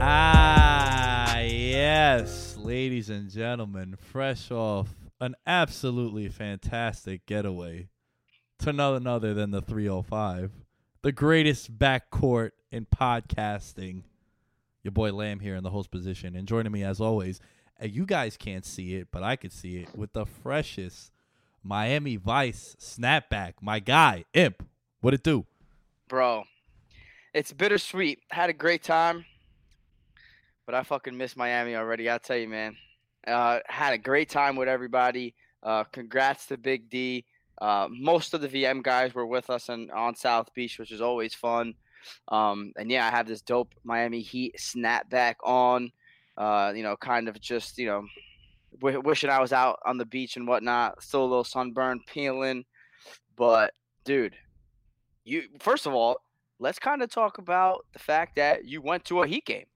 Ah, ladies and gentlemen, fresh off an absolutely fantastic getaway to none other than the 305, the greatest backcourt in podcasting. Your boy Lamb here in the host position, and joining me as always, you guys can't see it, but I could see it with the freshest Miami Vice snapback. My guy, Imp, what it do? bro. It's bittersweet. Had a great time, but I fucking miss Miami already. I'll tell you, man. Uh, had a great time with everybody. Uh, congrats to Big D. Uh, most of the VM guys were with us on, on South Beach, which is always fun. Um, and yeah, I have this dope Miami Heat snapback on. Uh, you know, kind of just you know, w- wishing I was out on the beach and whatnot. Still a little sunburn, peeling. But dude, you first of all, let's kind of talk about the fact that you went to a Heat game.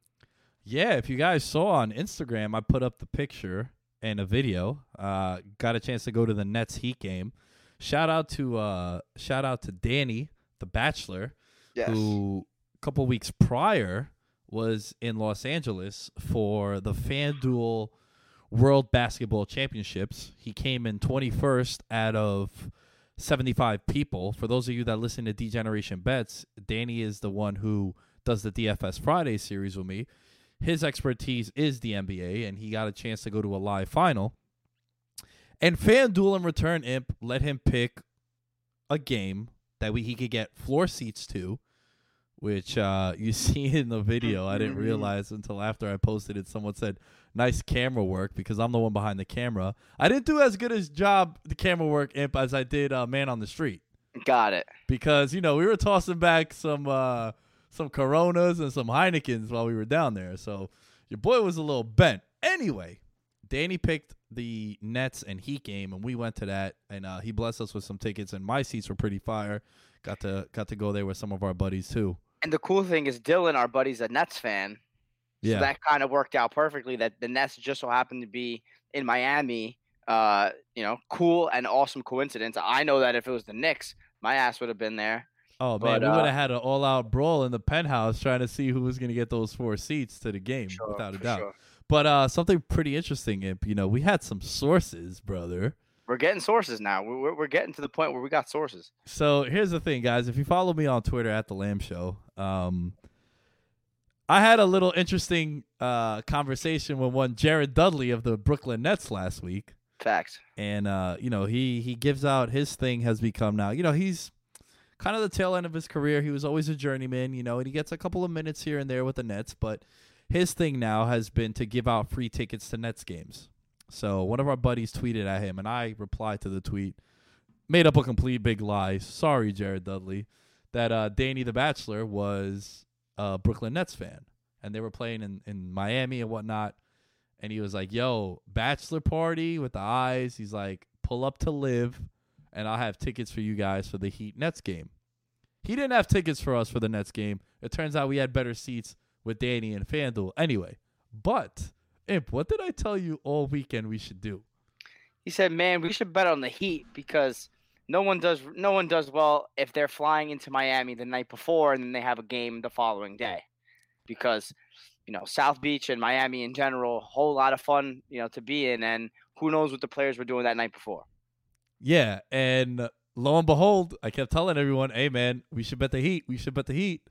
Yeah, if you guys saw on Instagram, I put up the picture and a video. Uh, got a chance to go to the Nets Heat game. Shout out to uh, shout out to Danny, the Bachelor, who a couple weeks prior was in Los Angeles for the FanDuel World Basketball Championships. He came in 21st out of 75 people. For those of you that listen to Degeneration Bets, Danny is the one who does the DFS Friday series with me. His expertise is the NBA, and he got a chance to go to a live final. And FanDuel in return, Imp let him pick a game that we, he could get floor seats to, which uh, you see in the video. I didn't realize until after I posted it. Someone said, "Nice camera work," because I'm the one behind the camera. I didn't do as good as job the camera work, Imp, as I did uh, Man on the Street Got it. because you know we were tossing back some uh, some Coronas and some Heinekens while we were down there. So your boy was a little bent. Anyway, Danny picked the Nets and Heat game, and we went to that, and uh, he blessed us with some tickets, and my seats were pretty fire. Got to got to go there with some of our buddies too. And the cool thing is, Dylan, our buddy's a Nets fan. Yeah. So that kind of worked out perfectly. That the Nets just so happened to be in Miami. Uh, you know, cool and awesome coincidence. I know that if it was the Knicks, my ass would have been there. Oh man, But, we would uh, have had an all-out brawl in the penthouse trying to see who was going to get those four seats to the game, without a doubt. sure. But uh, something pretty interesting, Imp. You know, we had some sources, brother. We're getting sources now. We're, we're, getting to the point where we got sources. So here's the thing, guys. If you follow me on Twitter at the Lamb Show, um, I had a little interesting uh, conversation with one Jared Dudley of the Brooklyn Nets last week, Facts. and uh, you know he he gives out his thing has become now. You know he's kind of the tail end of his career. He was always a journeyman, you know, and he gets a couple of minutes here and there with the Nets, but his thing now has been to give out free tickets to Nets games. So one of our buddies tweeted at him, and I replied to the tweet, made up a complete big lie. Sorry, Jared Dudley, that uh, Danny the Bachelor was a Brooklyn Nets fan, and they were playing in, in Miami and whatnot. And he was like, "Yo, bachelor party with the eyes." He's like, "Pull up to live, and I'll have tickets for you guys for the Heat Nets game." He didn't have tickets for us for the Nets game. It turns out we had better seats with Danny and FanDuel. Anyway, but Imp, what did I tell you all weekend we should do? He said, "Man, we should bet on the Heat because no one does no one does well if they're flying into Miami the night before and then they have a game the following day, because you know South Beach and Miami in general, whole lot of fun you know to be in, and who knows what the players were doing that night before." Yeah, and lo and behold, I kept telling everyone, "Hey, man, we should bet the Heat. We should bet the Heat."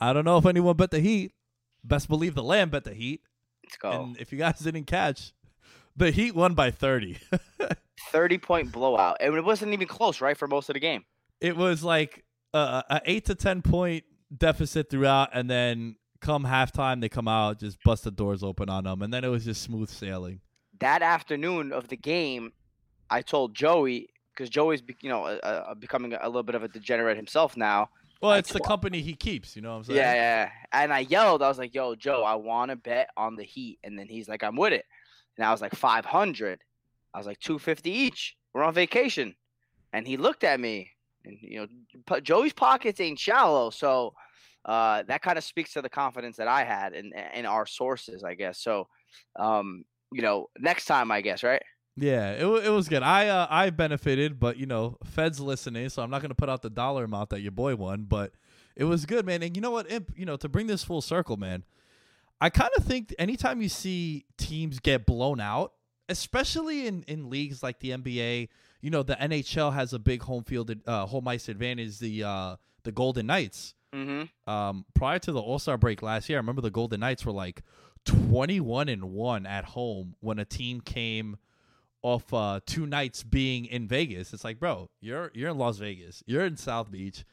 I don't know if anyone bet the Heat. Best believe the Lamb bet the Heat. Let's go. And if you guys didn't catch, the Heat won by 30. 30 point blowout. And it wasn't even close, right, for most of the game. it was like a, a 8 to 10 point deficit throughout and then come halftime they come out just bust the doors open on them and then it was just smooth sailing. That afternoon of the game, I told Joey, because Joey's, you know, uh, becoming a little bit of a degenerate himself now. Well, it's the company he keeps, you know what I'm saying? Yeah, yeah. And I yelled, I was like, yo, Joe, I want to bet on the Heat. And then he's like, I'm with it. And I was like, 500. I was like, 250 each. We're on vacation. And he looked at me. And, you know, Joey's pockets ain't shallow. So uh, that kind of speaks to the confidence that I had in, in our sources, I guess. So, um, you know, next time, I guess, right? Yeah, it, it was good. I uh, I benefited, but you know, Fed's listening, so I'm not gonna put out the dollar amount that your boy won, but it was good, man. And you know what, Imp, you know, to bring this full circle, man, I kind of think anytime you see teams get blown out, especially in in leagues like the NBA, you know, the NHL has a big home field uh, home ice advantage. The uh, the Golden Knights. Mm-hmm. Um, prior to the All Star break last year, I remember the Golden Knights were like 21 and one at home when a team came off uh, two nights being in Vegas. It's like, bro, you're you're in Las Vegas, you're in South Beach.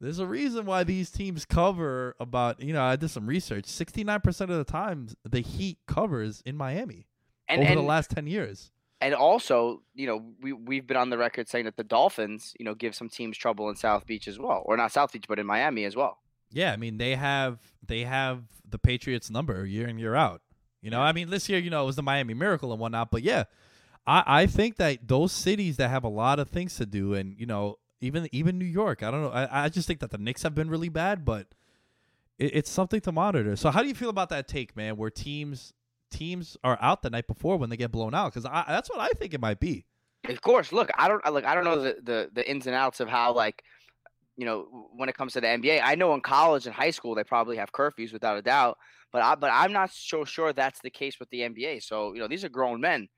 There's a reason why these teams cover about you know I did some research. 69 percent of the times the Heat covers in Miami And, over and, the last 10 years. and also, you know, we we've been on the record saying that the Dolphins, you know, give some teams trouble in South Beach as well, or not South Beach, but in Miami as well. Yeah, I mean they have they have the Patriots number year in year out. You know, I mean this year you know it was the Miami Miracle and whatnot, but yeah, I I think that those cities that have a lot of things to do, and you know even even New York, I don't know, I I just think that the Knicks have been really bad, but it, it's something to monitor. So how do you feel about that take, man? Where teams teams are out the night before when they get blown out? Because that's what I think it might be. Of course, look, I don't like I don't know the, the the ins and outs of how like you know when it comes to the NBA. I know in college and high school they probably have curfews without a doubt, but I but I'm not so sure that's the case with the NBA. So you know these are grown men.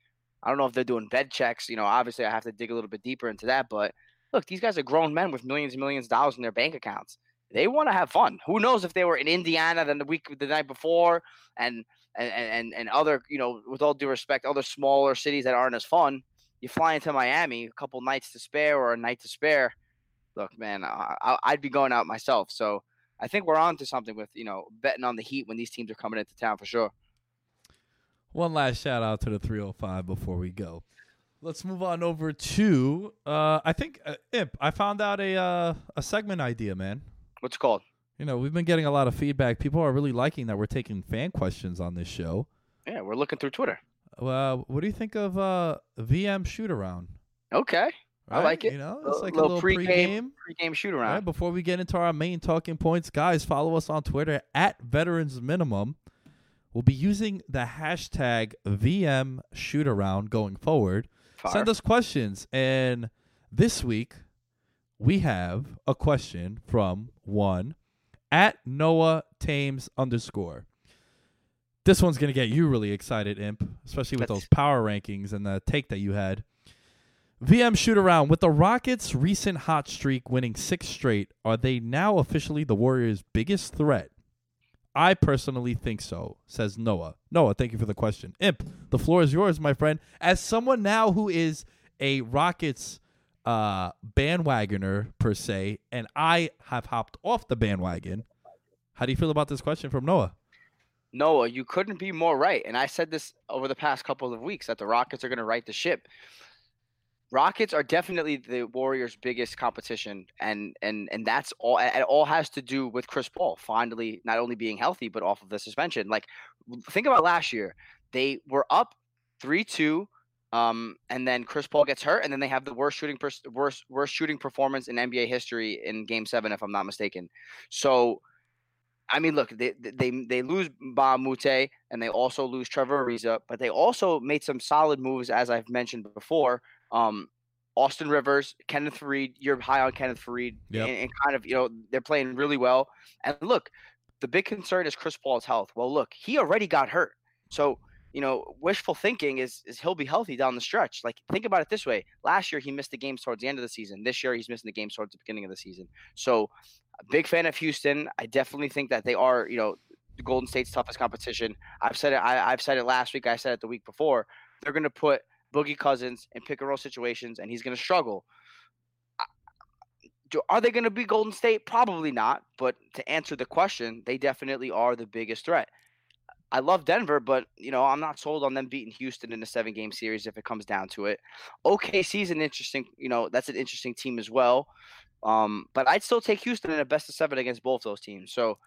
I don't know if they're doing bed checks. You know, obviously I have to dig a little bit deeper into that, but look, these guys are grown men with millions and millions of dollars in their bank accounts. They want to have fun. Who knows if they were in Indiana then the week the night before and and and and other you know with all due respect other smaller cities that aren't as fun you fly into Miami, a couple nights to spare or a night to spare. Look, man, I- I'd be going out myself. So I think we're on to something with you know betting on the Heat when these teams are coming into town for sure. One last shout out to the 305 before we go. Let's move on over to uh I think uh, Imp, I found out a uh, a segment idea, man. What's it called? You know, we've been getting a lot of feedback. People are really liking that we're taking fan questions on this show. Yeah, we're looking through Twitter. Uh, what do you think of uh VM shoot around? Okay, I like it. You know, it's like a little little pregame- pregame. pre-game shoot around. right, before we get into our main talking points, guys, follow us on Twitter at Veterans Minimum. We'll be using the hashtag VM Shoot Around going forward. Fire. Send us questions. And this week, we have a question from one at Noah Thames underscore. This one's going to get you really excited, Imp, especially with Let's- those power rankings and the take that you had. VM shoot around. With the Rockets' recent hot streak winning six straight, are they now officially the Warriors' biggest threat? I personally think so, says Noah. Noah, thank you for the question. Imp, the floor is yours, my friend. As someone now who is a Rockets uh, bandwagoner, per se, and I have hopped off the bandwagon, how do you feel about this question from Noah? Noah, you couldn't be more right. And I said this over the past couple of weeks that the Rockets are going to right the ship. Rockets are definitely the Warriors' biggest competition, and and and that's all. It all has to do with Chris Paul finally not only being healthy but off of the suspension. Like, think about last year; they were up three two, um, and then Chris Paul gets hurt, and then they have the worst shooting worst worst shooting performance in NBA history in Game Seven, if I'm not mistaken. So I mean, look, they they they lose Mbah a Moute and they also lose Trevor Ariza, but they also made some solid moves, as I've mentioned before. Um, Austin Rivers, Kenneth Faried, you're high on Kenneth Faried, Yep. and, and kind of you know they're playing really well. And look, the big concern is Chris Paul's health. Well, look, he already got hurt, so you know wishful thinking is is he'll be healthy down the stretch. Like think about it this way: last year he missed the games towards the end of the season. This year he's missing the games towards the beginning of the season. So a big fan of Houston. I definitely think that they are, you know, the Golden State's toughest competition. I've said it. I, I've said it last week. I said it the week before. They're going to put Boogie Cousins in pick and roll situations, and he's going to struggle. Are they going to be Golden State? Probably not. But to answer the question, they definitely are the biggest threat. I love Denver, but you know I'm not sold on them beating Houston in a seven game series if it comes down to it. OKC is an interesting, you know, that's an interesting team as well. Um, but I'd still take Houston in a best of seven against both those teams. So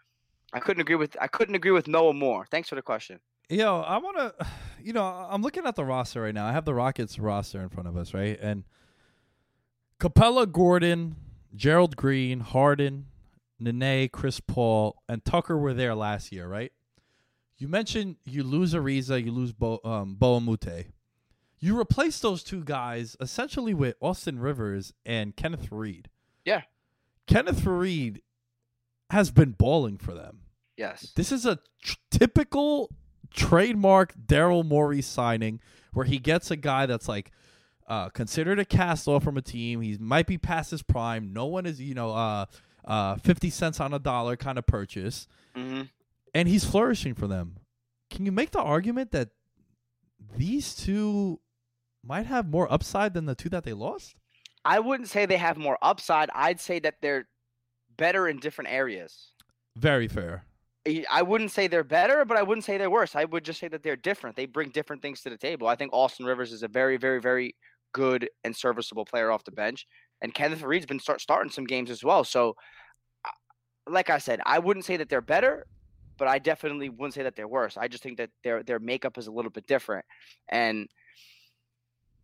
I couldn't agree with I couldn't agree with Noah more. Thanks for the question. Yo, I want to, you know, I'm looking at the roster right now. I have the Rockets roster in front of us, right? And Capela, Gordon, Gerald Green, Harden, Nene, Chris Paul, and Tucker were there last year, right? You mentioned you lose Ariza, you lose Bo, um, Mbah a Moute. You replace those two guys essentially with Austin Rivers and Kenneth Faried. Yeah. Kenneth Faried has been balling for them. Yes. This is a typical trademark Daryl Morey signing where he gets a guy that's like uh, considered a cast off from a team. He might be past his prime. No one is, you know, uh, uh, 50 cents on a dollar kind of purchase. hmm And he's flourishing for them. Can you make the argument that these two might have more upside than the two that they lost? I wouldn't say they have more upside. I'd say that they're better in different areas. Very fair. I- wouldn't say they're better, but I wouldn't say they're worse. I would just say that they're different. They bring different things to the table. I think Austin Rivers is a very, very, very good and serviceable player off the bench, and Kenneth Faried's been start starting some games as well. So, like I said, I wouldn't say that they're better, but I definitely wouldn't say that they're worse. I just think that their their makeup is a little bit different. And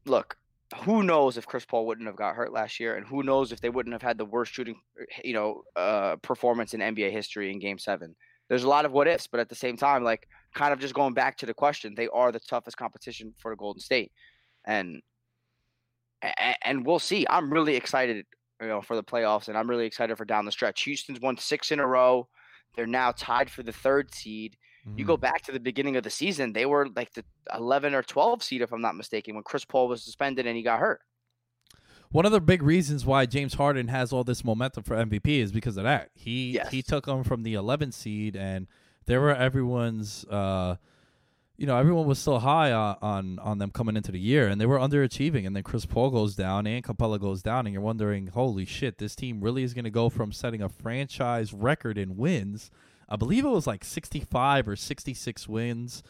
look, who knows if Chris Paul wouldn't have got hurt last year, and who knows if they wouldn't have had the worst shooting, you know, uh, performance in NBA history in Game Seven. There's a lot of what ifs, but at the same time, like kind of just going back to the question, they are the toughest competition for Golden State, and and, we'll see. I'm really excited, you know, for the playoffs, and I'm really excited for down the stretch. Houston's won six in a row. They're now tied for the third seed. You go mm-hmm. back to the beginning of the season, they were like the 11 or 12 seed, if I'm not mistaken, when Chris Paul was suspended and he got hurt. One of the big reasons why James Harden has all this momentum for MVP is because of that. He Yes. he took them from the 11th seed, and there were everyone's. Uh, you know, everyone was still high on, on on them coming into the year, and they were underachieving. And then Chris Paul goes down, and Capela goes down, and you're wondering, holy shit, this team really is going to go from setting a franchise record in wins. I believe it was like 65 or 66 wins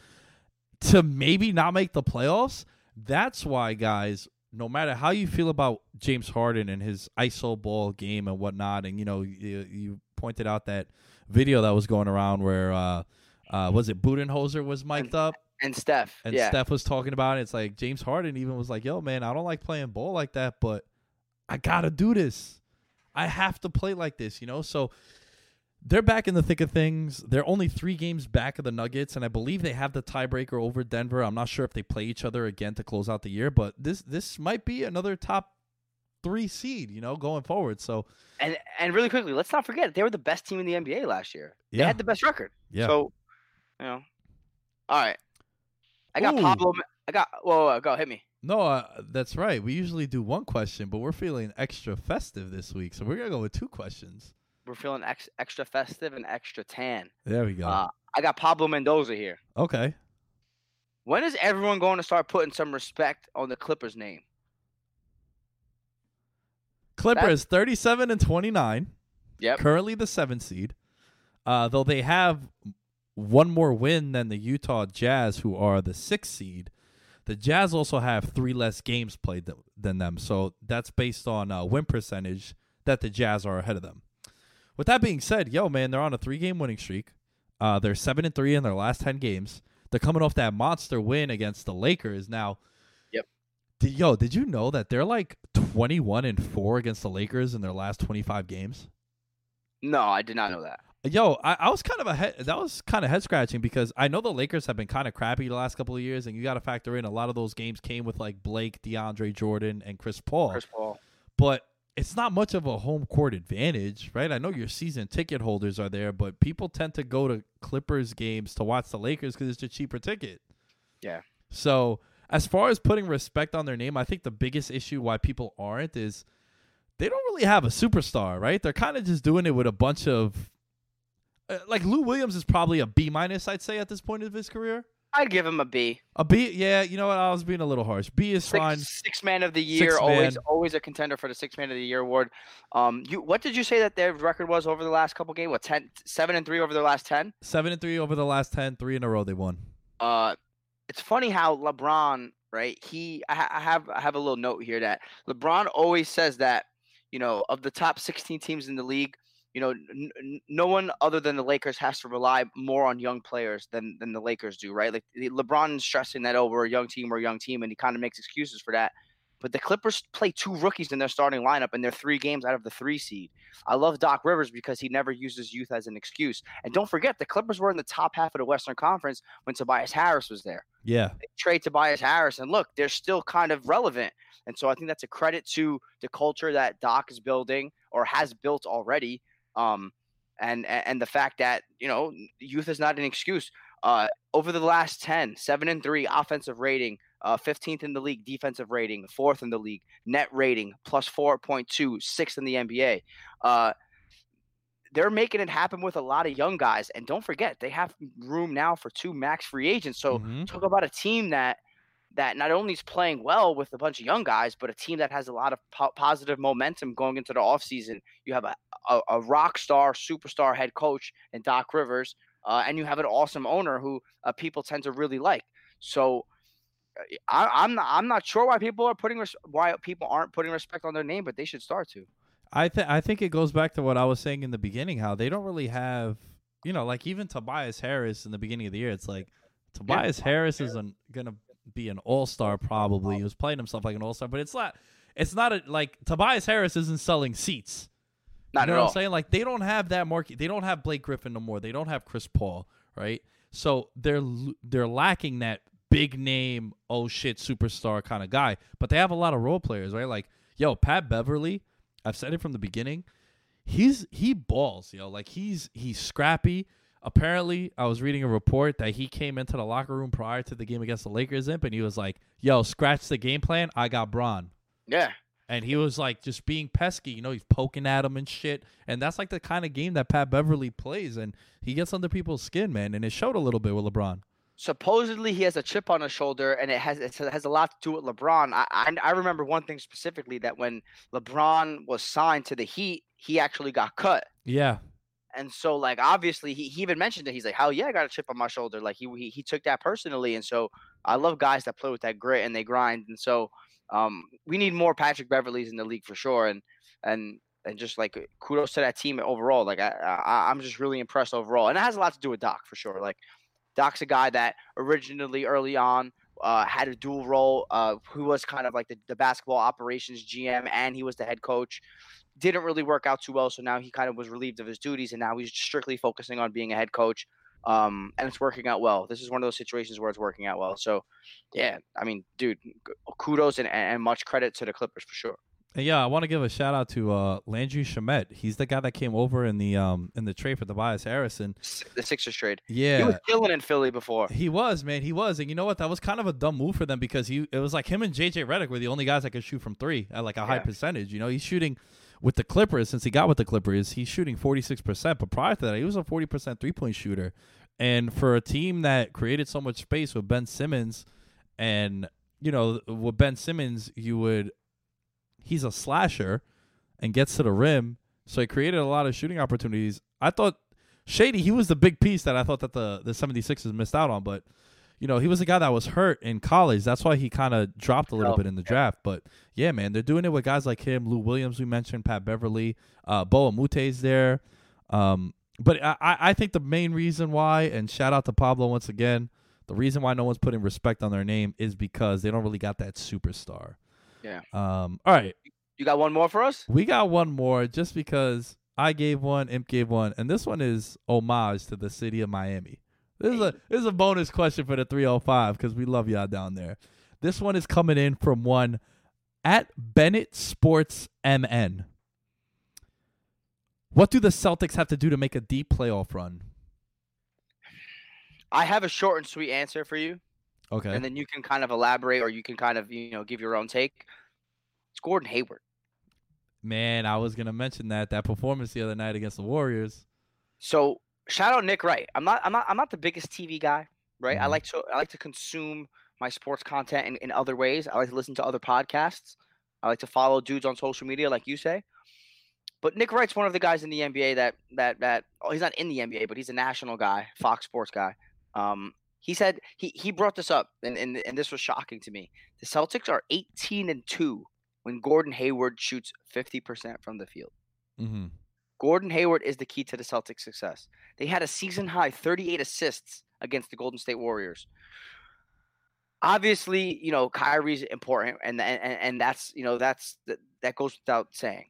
to maybe not make the playoffs. That's why, guys, no matter how you feel about James Harden and his ISO ball game and whatnot, and you know, you, you pointed out that video that was going around where uh, uh, was it Budenholzer was mic'd up And Steph, and yeah, Steph was talking about it. It's like James Harden even was like, "Yo, man, I don't like playing ball like that, but I gotta do this. I have to play like this, you know." So they're back in the thick of things. They're only three games back of the Nuggets, and I believe they have the tiebreaker over Denver. I'm not sure if they play each other again to close out the year, but this this might be another top three seed, you know, going forward. So and and really quickly, let's not forget they were the best team in the NBA last year. They Yeah. had the best record. yeah, So, you know, all right. I got Ooh. Pablo. I got. Whoa, whoa, go hit me. no, uh, that's right. We usually do one question, but we're feeling extra festive this week, so we're gonna go with two questions. We're feeling ex- extra festive and extra tan. There we go. Uh, I got Pablo Mendoza here. okay. When is everyone going to start putting some respect on the Clippers name? Clippers 37 and 29. Yep. Currently the seventh seed. Uh, though they have one more win than the Utah Jazz, who are the sixth seed. The Jazz also have three less games played th- than them, so that's based on uh, win percentage that the Jazz are ahead of them. With that being said, yo man, they're on a three-game winning streak. Uh, they're seven and three in their last ten games. They're coming off that monster win against the Lakers. Now, Yep. Did, yo, did you know that they're like twenty-one and four against the Lakers in their last twenty-five games? No, I did not know that. Yo, I, I was kind of a head, that was kind of head scratching because I know the Lakers have been kind of crappy the last couple of years, and you got to factor in a lot of those games came with like Blake, DeAndre Jordan, and Chris Paul. Chris Paul. But it's not much of a home court advantage, right? I know your season ticket holders are there, but people tend to go to Clippers games to watch the Lakers because it's a cheaper ticket. Yeah. So as far as putting respect on their name, I think the biggest issue why people aren't is they don't really have a superstar, right? They're kind of just doing it with a bunch of uh, like Lou Williams is probably a B minus, I'd say, at this point of his career. I'd give him a B. A B, yeah. You know what? I was being a little harsh. B is Six, fine. six man of the year, Six always man. always a contender for the six man of the year award. Um, you what did you say that their record was over the last couple games? What ten, seven and three over their last ten? Seven and three over the last ten, three in a row they won. Uh, it's funny how LeBron, right? He, I, I have, I have a little note here that LeBron always says that, you know, of the top 16 teams in the league, you know, n- no one other than the Lakers has to rely more on young players than than the Lakers do, right? Like LeBron is stressing that, oh, we're a young team, we're a young team, and he kind of makes excuses for that. But the Clippers play two rookies in their starting lineup, and they're three games out of the three seed. I love Doc Rivers because he never uses youth as an excuse. And don't forget, the Clippers were in the top half of the Western Conference when Tobias Harris was there Yeah. they trade Tobias Harris, and look, they're still kind of relevant. And so I think that's a credit to the culture that Doc is building or has built already. Um, and and the fact that you know youth is not an excuse. Uh, over the last 10, 7 and 3 offensive rating, uh, 15th in the league defensive rating, fourth in the league net rating, plus 4.2, sixth in the NBA. Uh, they're making it happen with a lot of young guys. And don't forget, they have room now for two max free agents. So Mhm. talk about a team that that not only is playing well with a bunch of young guys, but a team that has a lot of po- positive momentum going into the offseason. You have a, a, a rock star, superstar head coach in Doc Rivers, uh, and you have an awesome owner who uh, people tend to really like. So uh, I, I'm not, I'm not sure why people are putting res- why people aren't putting respect on their name, but they should start to. I think I think it goes back to what I was saying in the beginning, how they don't really have, you know, like even Tobias Harris in the beginning of the year. It's like Tobias Harris isn't gonna be an all star probably. He was playing himself like an all star, but it's not. It's not a, like Tobias Harris isn't selling seats. Not you know at what all. I'm saying? Like they don't have that market. They don't have Blake Griffin no more. They don't have Chris Paul, right? So they're they're lacking that big name, oh shit, superstar kind of guy. But they have a lot of role players, right? Like yo, Pat Beverley. I've said it from the beginning. He's he balls, yo. Like he's he's scrappy. Apparently, I was reading a report that he came into the locker room prior to the game against the Lakers, imp, and he was like, "Yo, scratch the game plan. I got Bron." Yeah. and he was like just being pesky. You know, he's poking at him and shit. And that's like the kind of game that Pat Beverley plays, and he gets under people's skin, man. And it showed a little bit with LeBron. supposedly he has a chip on his shoulder and it has it has a lot to do with LeBron. I, I I remember one thing specifically that when LeBron was signed to the Heat, he actually got cut. Yeah, And so like obviously he, he even mentioned it. He's like, Hell yeah, I got a chip on my shoulder. Like he, he he took that personally. And so I love guys that play with that grit and they grind. And so um we need more Patrick Beverleys in the league for sure. And and and just like kudos to that team overall. Like I, I I'm just really impressed overall. And it has a lot to do with Doc for sure. Like Doc's a guy that originally early on uh, had a dual role, uh, who was kind of like the, the basketball operations GM and he was the head coach. Didn't really work out too well, so now he kind of was relieved of his duties, and now he's strictly focusing on being a head coach. Um, and it's working out well. This is one of those situations where it's working out well. So, yeah, I mean, dude, kudos and, and much credit to the Clippers for sure. and yeah. I want to give a shout out to uh, Landry Shamet. He's the guy that came over in the um in the trade for Tobias Harrison. The Sixers trade. Yeah, He was killing in Philly before. He was, man. He was. And you know what? That was kind of a dumb move for them because he it was like him and JJ Redick were the only guys that could shoot from three at like a high percentage. You know, he's shooting with the Clippers, since he got with the Clippers, he's shooting 46%. But prior to that, he was a 40% three point shooter. And for a team that created so much space with Ben Simmons, and, you know, with Ben Simmons, you would, he's a slasher and gets to the rim. So he created a lot of shooting opportunities. I thought Shamet, he was the big piece that I thought that the, the 76ers missed out on. But, you know, he was a guy that was hurt in college. That's why he kind of dropped a little Oh, bit in the draft. But yeah, man, they're doing it with guys like him, Lou Williams, we mentioned, Pat Beverley, uh, Mbah a Moute's there. Um, but I, I I think the main reason why, and shout out to Pablo once again, the reason why no one's putting respect on their name is because they don't really got that superstar. Yeah. Um. All right, You got one more for us? we got one more just because I gave one, Imp gave one, and this one is homage to the city of Miami. This is a this is a bonus question for the 305 because we love y'all down there. This one is coming in from one at Bennett Sports MN. What do the Celtics have to do to make a deep playoff run? I have a short and sweet answer for you, Okay. and then you can kind of elaborate, or you can kind of you know give your own take. It's Gordon Hayward. Man, I was gonna mention that that performance the other night against the Warriors. So shout out Nick Wright. I'm not I'm not I'm not the biggest TV guy, right? I Mhm. like to I like to consume my sports content in, in other ways. I like to listen to other podcasts. I like to follow dudes on social media, like you say. But Nick Wright's one of the guys in the NBA that that that oh, he's not in the NBA, but he's a national guy, Fox Sports guy. Um, he said he he brought this up, and, and and this was shocking to me. The Celtics are 18 and two when Gordon Hayward shoots 50% from the field. Mm-hmm. Gordon Hayward is the key to the Celtics' success. They had a season high 38 assists against the Golden State Warriors. Obviously, you know Kyrie's important, and and and that's you know that's that, goes without saying.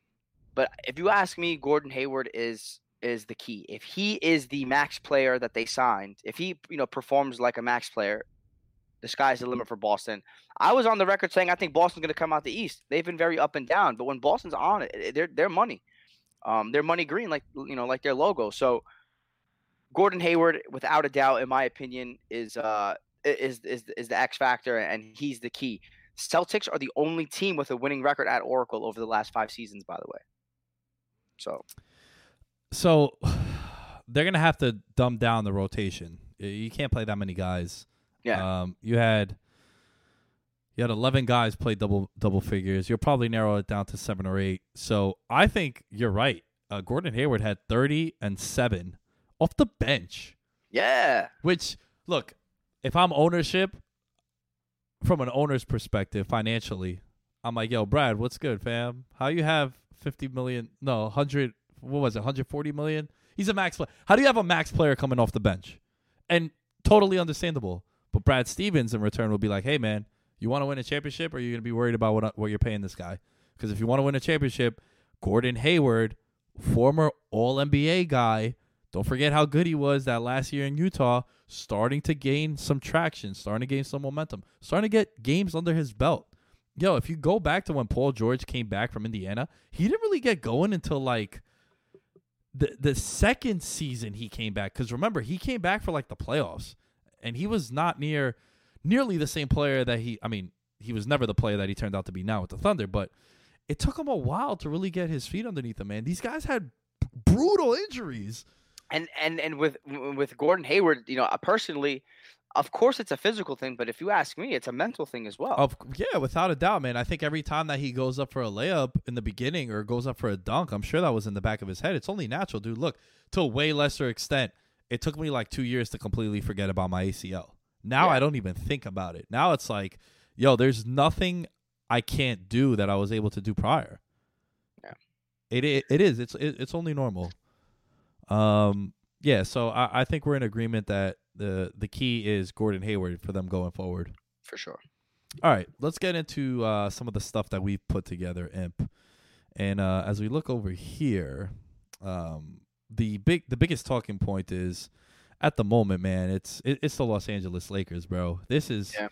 But if you ask me, Gordon Hayward is is the key. If he is the max player that they signed, if he you know performs like a max player, the sky's the limit for Boston. I was on the record saying I think Boston's going to come out the East. They've been very up and down, but when Boston's on it, they're they're money. Um, they're money green, like you know, like their logo. So Gordon Hayward, without a doubt, in my opinion, is uh is is is the X factor, and he's the key. Celtics are the only team with a winning record at Oracle over the last five seasons, by the way. So So they're gonna have to dumb down the rotation. You can't play that many guys. yeah, Um, you had you had eleven guys play double double figures. You'll probably narrow it down to seven or eight. So I think you're right. Uh, Gordon Hayward had thirty and seven off the bench. yeah, Which look, if I'm ownership, from an owner's perspective, financially, I'm like, yo, Brad, what's good, fam? How you have fifty million? No, hundred. What was it? Hundred forty million. He's a max player. How do you have a max player coming off the bench? And totally understandable. But Brad Stevens in return will be like, hey, man, you want to win a championship, or are you gonna be worried about what uh, what you're paying this guy? Because if you want to win a championship, Gordon Hayward, former All NBA guy, don't forget how good he was that last year in Utah, starting to gain some traction, starting to gain some momentum, starting to get games under his belt. Yo, if you go back to when Paul George came back from Indiana, he didn't really get going until like the the second season he came back. Because remember, he came back for like the playoffs, and he was not near nearly the same player that he. I mean, he was never the player that he turned out to be now with the Thunder, but it took him a while to really get his feet underneath him. Man, these guys had brutal injuries. and and and with with Gordon Hayward, you know, personally, of course it's a physical thing, but if you ask me, it's a mental thing as well. Of yeah, without a doubt, man. I think every time that he goes up for a layup in the beginning or goes up for a dunk, I'm sure that was in the back of his head. It's only natural, dude. Look, to a way lesser extent, it took me like two years to completely forget about my ACL. Now Yeah. I don't even think about it. Now it's like, yo, there's nothing I can't do that I was able to do prior. Yeah. It it, it is. It's it, it's only normal. Um. Yeah. So I, I think we're in agreement that the the key is Gordon Hayward for them going forward. for sure. All right, let's get into uh, some of the stuff that we've put together, Imp. And uh, as we look over here, um, the big, the biggest talking point is, at the moment, man, it's it, it's the Los Angeles Lakers, bro. This is, Yeah.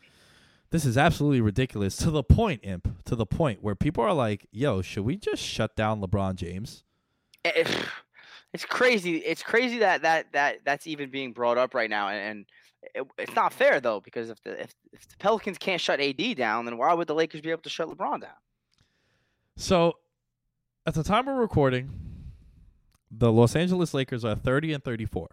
this is absolutely ridiculous to the point, Imp, to the point where people are like, "Yo, should we just shut down LeBron James?" Eh, eh, it's crazy. It's crazy that that that that's even being brought up right now, and, and it, it's not fair though because if the if, if the Pelicans can't shut AD down, then why would the Lakers be able to shut LeBron down? So, At the time of recording, the Los Angeles Lakers are 30 and 34.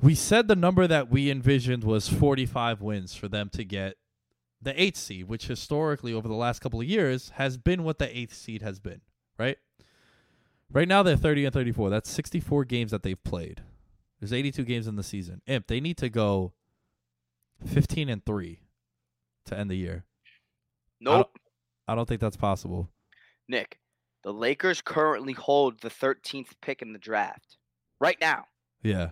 We said the number that we envisioned was 45 wins for them to get the eighth seed, which historically over the last couple of years has been what the eighth seed has been, right? Right now they're 30 and 34. That's 64 games that they've played. There's 82 games in the season. Imp, they need to go 15 and 3 to end the year. Nope. I don't think that's possible. Nick, the Lakers currently hold the 13th pick in the draft right now. Yeah.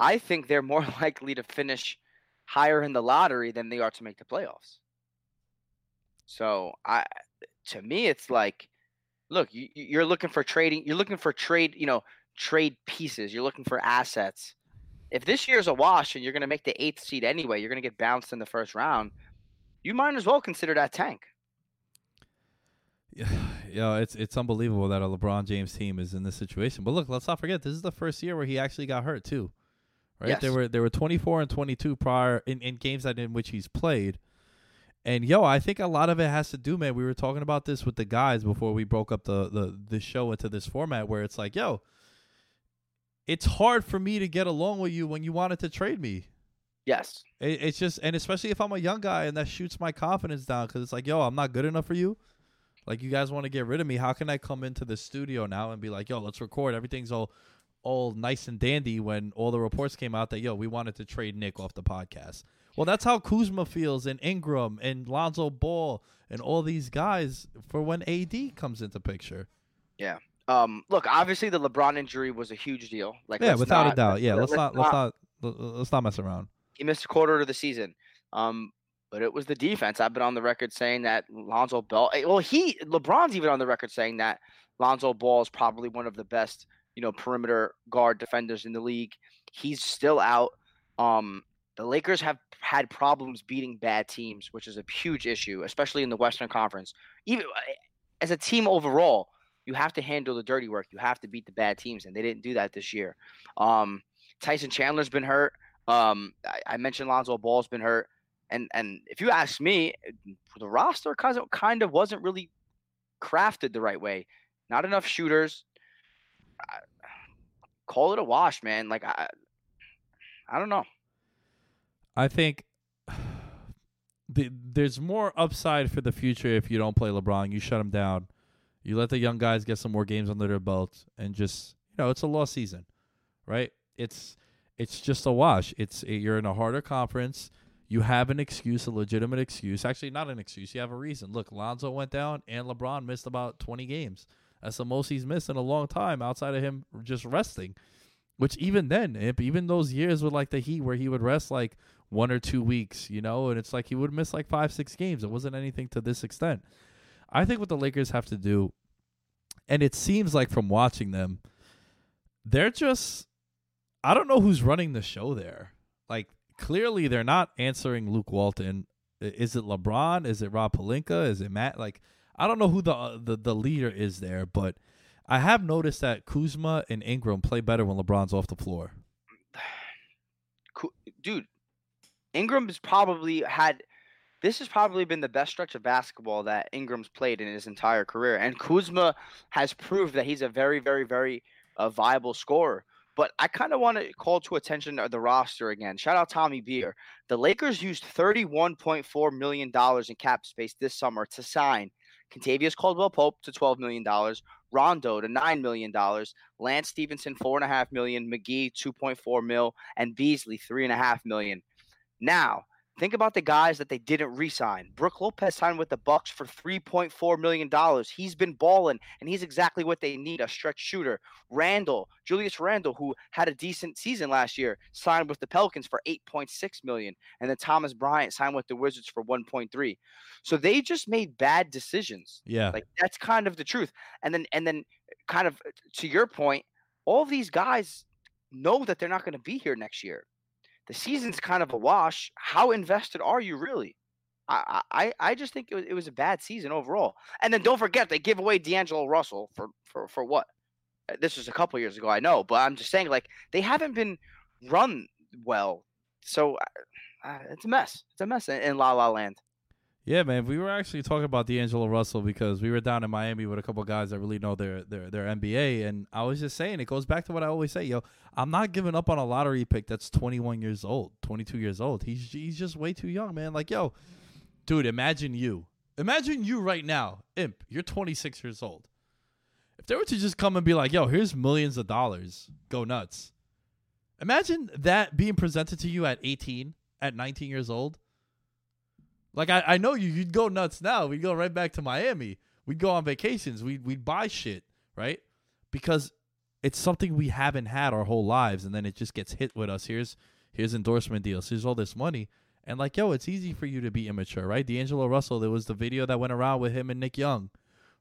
I think they're more likely to finish higher in the lottery than they are to make the playoffs. So I, to me, it's like, look, you, you're looking for trading. You're looking for trade. You know, trade pieces. You're looking for assets. If this year's a wash and you're going to make the eighth seed anyway, you're going to get bounced in the first round. You might as well consider that tank. Yeah, yeah, it's it's unbelievable that a LeBron James team is in this situation. But look, let's not forget this is the first year where he actually got hurt too. Right? Yes. There were there were 24 and 22 prior in, in games that in which he's played. And yo, I think a lot of it has to do, man. We were talking about this with the guys before we broke up the the the show into this format where it's like, yo, it's hard for me to get along with you when you wanted to trade me. Yes. It, it's just, and especially if I'm a young guy and that shoots my confidence down because it's like, yo, I'm not good enough for you. Like you guys want to get rid of me. How can I come into the studio now and be like, yo, let's record. Everything's all all nice and dandy when all the reports came out that yo, we wanted to trade Nick off the podcast. Well, that's how Kuzma feels and Ingram and Lonzo Ball and all these guys for when AD comes into picture. Yeah. Um. Look, obviously the LeBron injury was a huge deal. Like, yeah, without not- a doubt. Yeah, let's, let's not, let's not let's not mess around. He missed a quarter of the season. Um, but it was the defense. I've been on the record saying that Lonzo Ball. eh, Well, he LeBron's even on the record saying that Lonzo Ball is probably one of the best, you know, perimeter guard defenders in the league. He's still out. Um, the Lakers have had problems beating bad teams, which is a huge issue, especially in the Western Conference. Even eh, as a team overall, you have to handle the dirty work. You have to beat the bad teams, and they didn't do that this year. Um, Tyson Chandler's been hurt. Um, I, I mentioned Lonzo Ball's been hurt, and and if you ask me, the roster kind of kind of wasn't really crafted the right way. Not enough shooters. I, call it a wash, man. Like I, I don't know. I think the, there's more upside for the future if you don't play LeBron. You shut him down. You let the young guys get some more games under their belt, and just you know, it's a lost season, right? It's it's just a wash. It's you're in a harder conference. You have an excuse, a legitimate excuse. Actually, not an excuse. You have a reason. Look, Lonzo went down, and LeBron missed about 20 games. That's the most he's missed in a long time, outside of him just resting. Which even then, even those years with like the Heat, where he would rest like one or two weeks, you know, and it's like he would miss like five, six games. It wasn't anything to this extent. I think what the Lakers have to do, and it seems like from watching them, they're just I don't know who's running the show there. Like clearly they're not answering Luke Walton. Is it LeBron? Is it Rob Pelinka? Is it Matt? Like I don't know who the uh, the, the leader is there, but I have noticed that Kuzma and Ingram play better when LeBron's off the floor. Dude, Ingram has probably had. This has probably been the best stretch of basketball that Ingram's played in his entire career, and Kuzma has proved that he's a very, very, very uh, viable scorer. But I kind of want to call to attention the roster again. Shout out Tommy Beer. The Lakers used $31.4 million in cap space this summer to sign Kentavious Caldwell Pope to $12 million, Rondo to $9 million, Lance Stephenson 4.5 million, McGee $2.4 mil, and Beasley 3.5 million. Now, think about the guys that they didn't re-sign. Brook Lopez signed with the Bucks for $3.4 million. He's been balling, and he's exactly what they need, a stretch shooter. Randle, Julius Randle, who had a decent season last year, signed with the Pelicans for 8.6 million, and then Thomas Bryant signed with the Wizards for 1.3. So they just made bad decisions. Yeah. Like that's kind of the truth. And then and then kind of to your point, all these guys know that they're not going to be here next year. The season's kind of a wash. How invested are you really? I I, I just think it was, it was a bad season overall. And then don't forget they give away D'Angelo Russell for for for what? Uh, This was a couple years ago, I know, but I'm just saying like they haven't been run well. So uh, it's a mess. It's a mess in, in La La Land. Yeah, man. We were actually talking about D'Angelo Russell because we were down in Miami with a couple guys that really know their their their NBA, and I was just saying it goes back to what I always say, yo. I'm not giving up on a lottery pick that's 21 years old, 22 years old. He's he's just way too young, man. Like, yo, dude, imagine you, imagine you right now, Imp. You're 26 years old. If they were to just come and be like, yo, here's millions of dollars, go nuts. Imagine that being presented to you at 18, at 19 years old. Like I, I know you, you'd go nuts now. We'd go right back to Miami. We'd go on vacations. We'd we'd buy shit, right? Because it's something we haven't had our whole lives, and then it just gets hit with us. Here's here's endorsement deals. Here's all this money, and like yo, it's easy for you to be immature, right? D'Angelo Russell. There was the video that went around with him and Nick Young,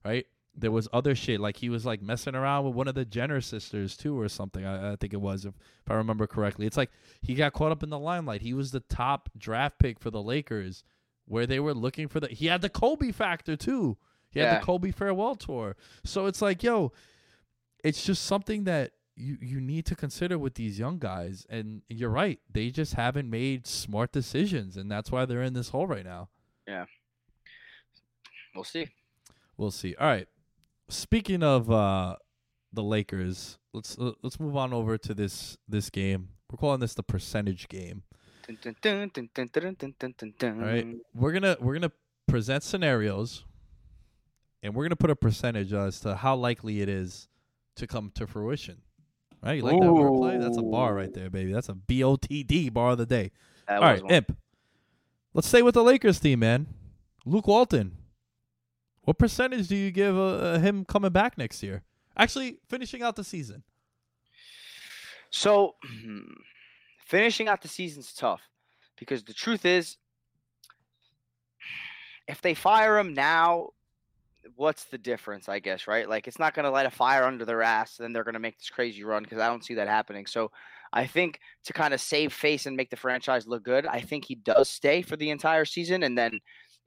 right? There was other shit like he was like messing around with one of the Jenner sisters too, or something. I, I think it was, if, if I remember correctly. It's like he got caught up in the limelight. He was the top draft pick for the Lakers where they were looking for the he had the Kobe factor too. He had Yeah. the Kobe farewell tour. So it's like, yo, it's just something that you you need to consider with these young guys. And you're right, they just haven't made smart decisions, and that's why they're in this hole right now. Yeah. We'll see. We'll see. All right. Speaking of uh the Lakers, let's uh, let's move on over to this this game. We're calling this the percentage game. All right, we're gonna we're gonna present scenarios, and we're gonna put a percentage as to how likely it is to come to fruition. Right, you like Ooh. that wordplay? That's a bar right there, baby. That's a B O T D bar of the day. That All right, one. Imp. Let's stay with the Lakers team, man. Luke Walton. What percentage do you give uh, him coming back next year? Actually, finishing out the season. So finishing out the season's tough because the truth is, if they fire him now, what's the difference? I guess right. Like it's not going to light a fire under their ass, then they're going to make this crazy run because I don't see that happening. So, I think to kind of save face and make the franchise look good, I think he does stay for the entire season, and then.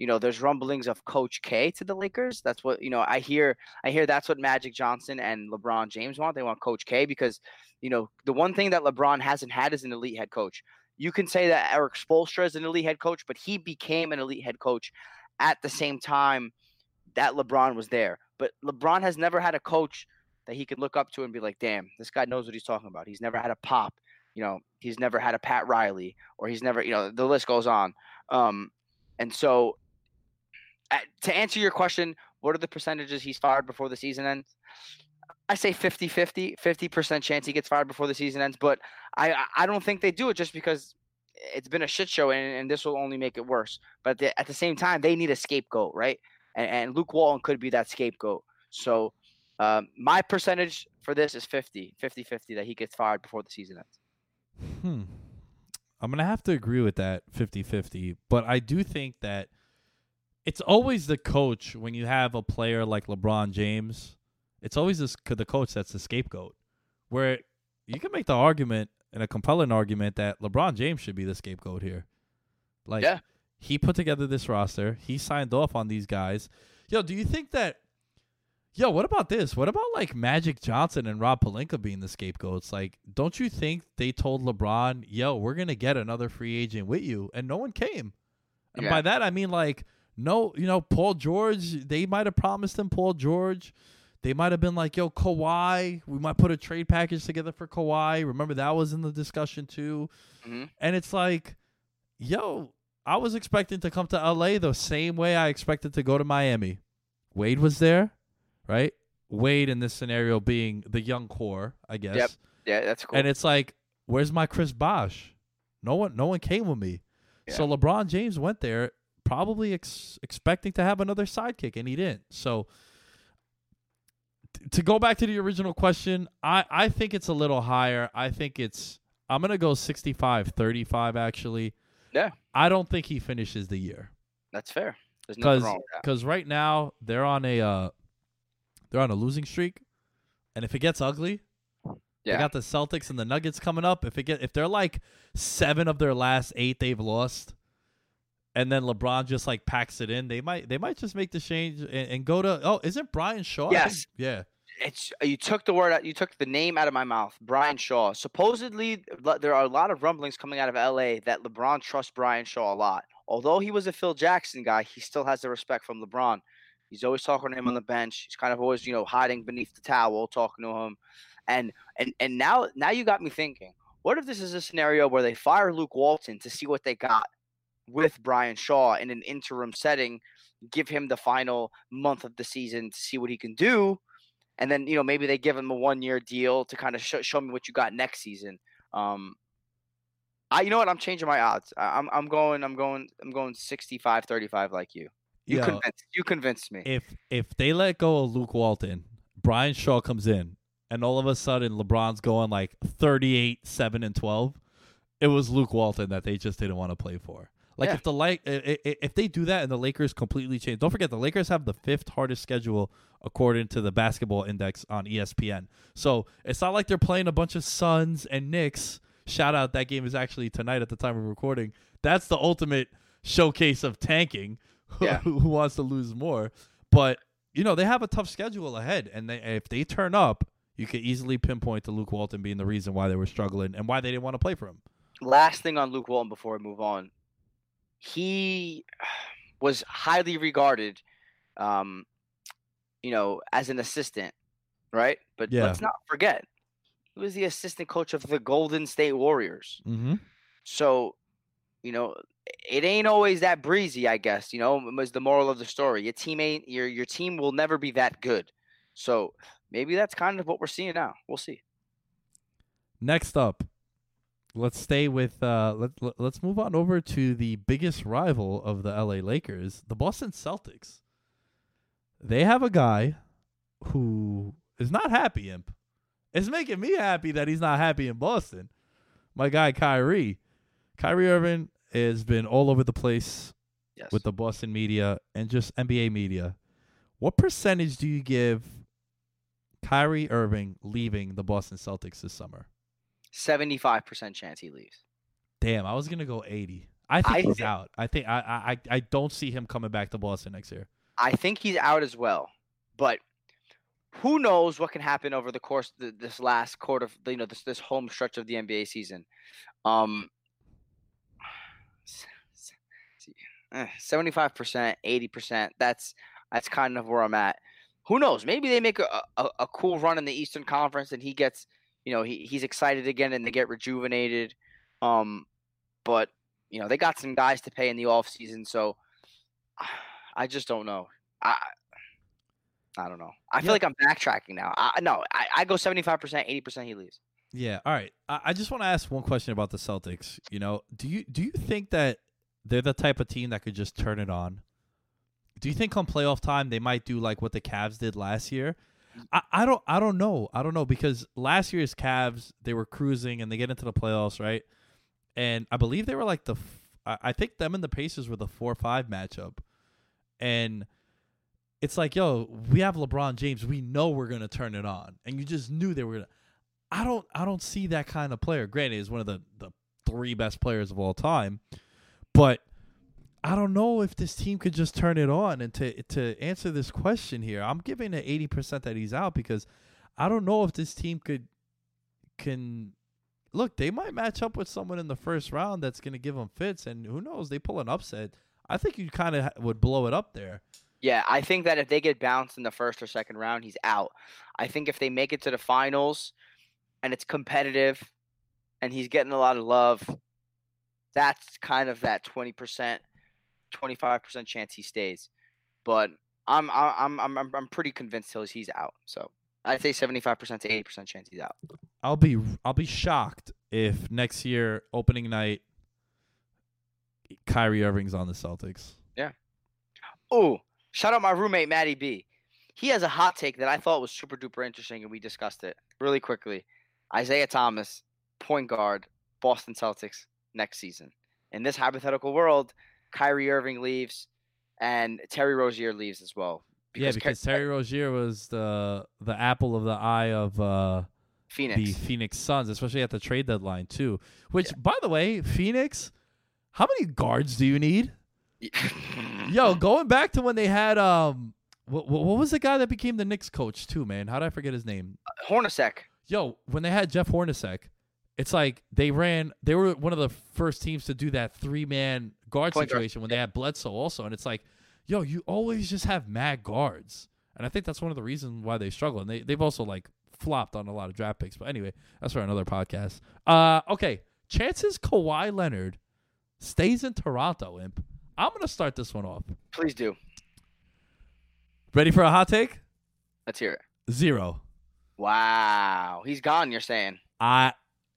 You know, there's rumblings of Coach K to the Lakers. That's what you know. I hear. I hear that's what Magic Johnson and LeBron James want. They want Coach K because you know, the one thing that LeBron hasn't had is an elite head coach. You can say that Erik Spoelstra is an elite head coach, but he became an elite head coach at the same time that LeBron was there. But LeBron has never had a coach that he could look up to and be like, damn, this guy knows what he's talking about. He's never had a pop. You know, he's never had a Pat Riley, or he's never, you know, the list goes on. Um, and so, to answer your question, what are the percentages he's fired before the season ends? I say 50 50, 50% chance he gets fired before the season ends, but I I- don't think they do it just because it's been a shit show and, and this will only make it worse. But the, at the same time, they need a scapegoat, right? And, and Luke Walton could be that scapegoat. So um, my percentage for this is 50, 50 50 that he gets fired before the season ends. Hmm. I'm going to have to agree with that 50 50. But I do think that it's always the coach when you have a player like LeBron James. It's always this, the coach that's the scapegoat. Where you can make the argument and a compelling argument that LeBron James should be the scapegoat here. Like, Yeah. he put together this roster, he signed off on these guys. Yo, do you think that? Yo, what about this? What about like Magic Johnson and Rob Pelinka being the scapegoats? Like, don't you think they told LeBron, "Yo, we're gonna get another free agent with you," and no one came? And Yeah. by that I mean like, no, you know, Paul George. They might have promised him Paul George. They might have been like, "Yo, Kawhi, we might put a trade package together for Kawhi." Remember that was in the discussion too. Mhm. And it's like, yo, I was expecting to come to LA the same way I expected to go to Miami. Wade was there, right? Wade in this scenario being the young core, I guess. Yep. Yeah, that's cool. And it's like, where's my Chris Bosh? No one, no one came with me. So LeBron James went there, probably ex- expecting to have another sidekick, and he didn't. So t- to go back to the original question, I I think it's a little higher. I think it's I'm gonna go 65, 35 actually. Yeah. I don't think he finishes the year that's fair. There's nothing wrong with that. because right now they're on a uh, they're on a losing streak, and if it gets ugly, Yeah. they got the Celtics and the Nuggets coming up. If it get if they're like seven of their last eight they've lost, and then LeBron just like packs it in, they might they might just make the change and, and go to oh isn't Brian Shaw? Think- Yes. yeah. it's you took the word out you took the name out of my mouth brian shaw supposedly there are a lot of rumblings coming out of la that lebron trusts brian shaw a lot although he was a Phil Jackson guy, he still has the respect from LeBron. He's always talking to him on the bench. He's kind of always, you know, hiding beneath the towel, talking to him. And and and now now you got me thinking. What if this is a scenario where they fire Luke Walton to see what they got with Brian Shaw in an interim setting, give him the final month of the season to see what he can do, and then you know maybe they give him a one year deal to kind of show, show me what you got next season. Um, I you know what I'm changing my odds. I, I'm I'm going I'm going I'm going 65 35 like you. You Yo, convinced you convinced me. if if they let go of Luke Walton, Brian Shaw comes in, and all of a sudden LeBron's going like 38, 7, and 12, it was Luke Walton that they just didn't want to play for. Like Yeah. if the like if they do that and the Lakers completely change, don't forget the Lakers have the fifth hardest schedule according to the basketball index on ESPN. So it's not like they're playing a bunch of Suns and Knicks. Shout out that game is actually tonight at the time of recording. That's the ultimate showcase of tanking. Yeah. who wants to lose more? But you know they have a tough schedule ahead, and they, if they turn up, you could easily pinpoint to Luke Walton being the reason why they were struggling and why they didn't want to play for him. last thing on Luke Walton before we move on. He was highly regarded, um, you know, as an assistant, right? But Yeah. let's not forget, he was the assistant coach of the Golden State Warriors. Mm-hmm. So, you know, it ain't always that breezy, I guess. You know, was the moral of the story. Your teammate, your your team will never be that good. So maybe that's kind of what we're seeing now. We'll see. Next up, let's stay with uh let, let let's move on over to the biggest rival of the LA Lakers, the Boston Celtics. They have a guy who is not happy, imp. It's making me happy that he's not happy in Boston. My guy Kyrie. Kyrie Irving has been all over the place Yes. with the Boston media and just NBA media. What percentage do you give Kyrie Irving leaving the Boston Celtics this summer? Seventy-five percent chance he leaves. Damn, I was gonna go eighty. I think I he's thi- out. I think I, I I don't see him coming back to Boston next year. I think he's out as well. But who knows what can happen over the course of th- this last quarter of you know this this home stretch of the NBA season. Um eh, seventy-five percent, eighty percent. That's that's kind of where I'm at. Who knows? Maybe they make a, a, a cool run in the Eastern Conference and he gets, you know, he, he's excited again and they get rejuvenated. Um, but you know, they got some guys to pay in the off season, so I just don't know. I I don't know. I feel Yeah. like I'm backtracking now. I no, I, I go 75%, 80% he leaves. Yeah. All right. I, I just want to ask one question about the Celtics. You know, do you do you think that they're the type of team that could just turn it on? Do you think come playoff time they might do like what the Cavs did last year? I, I don't I don't know. I don't know because last year's Cavs they were cruising and they get into the playoffs, right? And I believe they were like the I think them and the Pacers were the 4-5 matchup. And it's like, yo, we have LeBron James. We know we're gonna turn it on, and you just knew they were gonna. I don't, I don't see that kind of player. Granted, he's one of the the three best players of all time, but I don't know if this team could just turn it on. And to to answer this question here, I'm giving it eighty percent that he's out because I don't know if this team could can look. They might match up with someone in the first round that's gonna give them fits, and who knows? They pull an upset. I think you kind of would blow it up there. Yeah, I think that if they get bounced in the first or second round, he's out. I think if they make it to the finals and it's competitive and he's getting a lot of love, that's kind of that 20%, 25% chance he stays. But I'm I'm I'm I'm, I'm pretty convinced he's he's out. So I'd say 75% to 80% chance he's out. I'll be I'll be shocked if next year opening night Kyrie Irving's on the Celtics. Yeah. Oh, shout out my roommate Maddie B. He has a hot take that I thought was super duper interesting, and we discussed it really quickly. Isaiah Thomas, point guard, Boston Celtics next season. In this hypothetical world, Kyrie Irving leaves, and Terry Rozier leaves as well. yeah, Ky- because Terry Rozier was the the apple of the eye of uh, Phoenix. the Phoenix Suns, especially at the trade deadline too. Which, by the way, Phoenix, how many guards do you need? Yo, going back to when they had um, what, what was the guy that became the Knicks coach too, man? How did I forget his name? Hornacek. Yo, when they had Jeff Hornacek, it's like they ran. They were one of the first teams to do that three man guard Point guard. situation when they had Bledsoe also, and it's like, yo, you always just have mad guards, and I think that's one of the reasons why they struggle. And they they've also like flopped on a lot of draft picks, but anyway, that's for another podcast. Uh, okay, chances Kawhi Leonard stays in Toronto. Imp, I'm gonna start this one off. Please do. Ready for a hot take? Let's hear it. Zero. Wow. He's gone, you're saying. I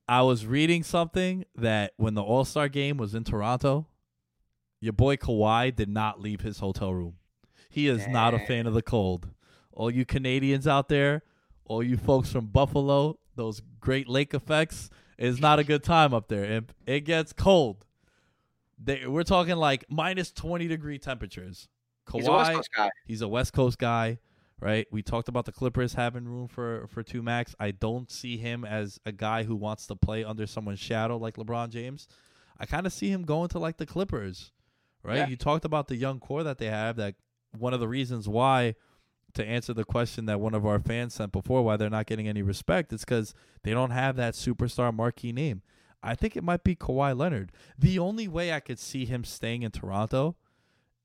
I was reading something that when the All Star game was in Toronto, your boy Kawhi did not leave his hotel room. He is not a fan of the cold. All you Canadians out there, all you folks from Buffalo, those Great Lake effects, it's not a good time up there. It, it gets cold. They, we're talking like minus twenty degree temperatures. Kawhi, He's a West Coast guy. He's a West Coast guy, right? We talked about the Clippers having room for for two max. I don't see him as a guy who wants to play under someone's shadow like LeBron James. I kind of see him going to like the Clippers, right? Yeah. You talked about the young core that they have. That one of the reasons why, to answer the question that one of our fans sent before, why they're not getting any respect, is because they don't have that superstar marquee name. I think it might be Kawhi Leonard. The only way I could see him staying in Toronto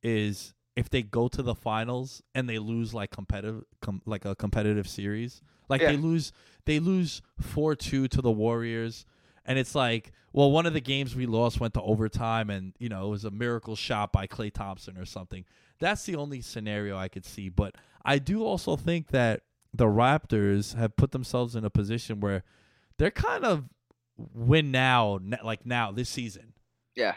is if they go to the finals and they lose like competitive com- like a competitive series like they lose they lose 4-2 to the warriors and it's like well one of the games we lost went to overtime and you know it was a miracle shot by klay thompson or something that's the only scenario i could see but i do also think that the raptors have put themselves in a position where they're kind of win now like now this season Yeah.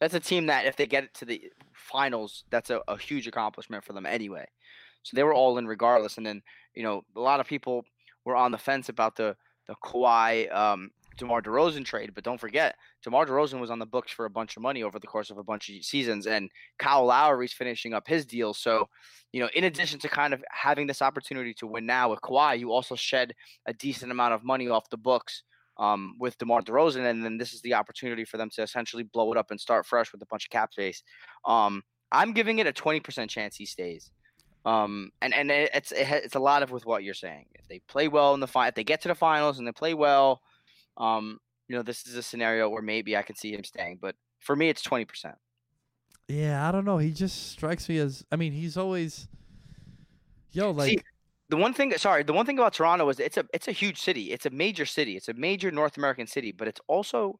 That's a team that if they get it to the finals, that's a, a huge accomplishment for them anyway. So they were all in regardless. And then, you know, a lot of people were on the fence about the the Kawhi um DeMar DeRozan trade, but don't forget, DeMar DeRozan was on the books for a bunch of money over the course of a bunch of seasons, and Kyle Lowry's finishing up his deal. So, you know, in addition to kind of having this opportunity to win now with Kawhi, you also shed a decent amount of money off the books um, with DeMar DeRozan, and then this is the opportunity for them to essentially blow it up and start fresh with a bunch of cap space. Um, I'm giving it a 20% chance he stays. Um, and and it's it's a lot of with what you're saying. If they play well in the fi- if they get to the finals and they play well, um, you know, this is a scenario where maybe I could see him staying. But for me, it's 20%. Yeah, I don't know. He just strikes me as. I mean, he's always. Yo, like. See, the one thing, sorry, the one thing about Toronto is it's a it's a huge city. It's a major city. It's a major North American city, but it's also,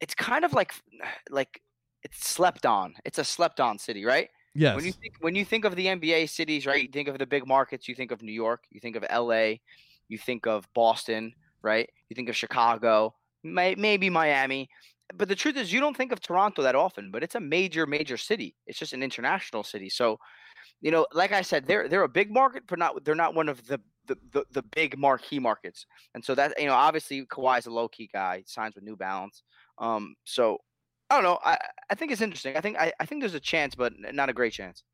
it's kind of like like it's slept on. It's a slept on city, right? yes. When you think when you think of the NBA cities, right? You think of the big markets. You think of New York. You think of LA. You think of Boston, right? You think of Chicago, may, maybe Miami. But the truth is, you don't think of Toronto that often. But it's a major, major city. It's just an international city. So, you know, like I said, they're they're a big market, but not they're not one of the the, the, the big marquee markets. And so that you know, obviously Kawhi's a low key guy. Signs with New Balance. Um, so I don't know. I I think it's interesting. I think I, I think there's a chance, but not a great chance.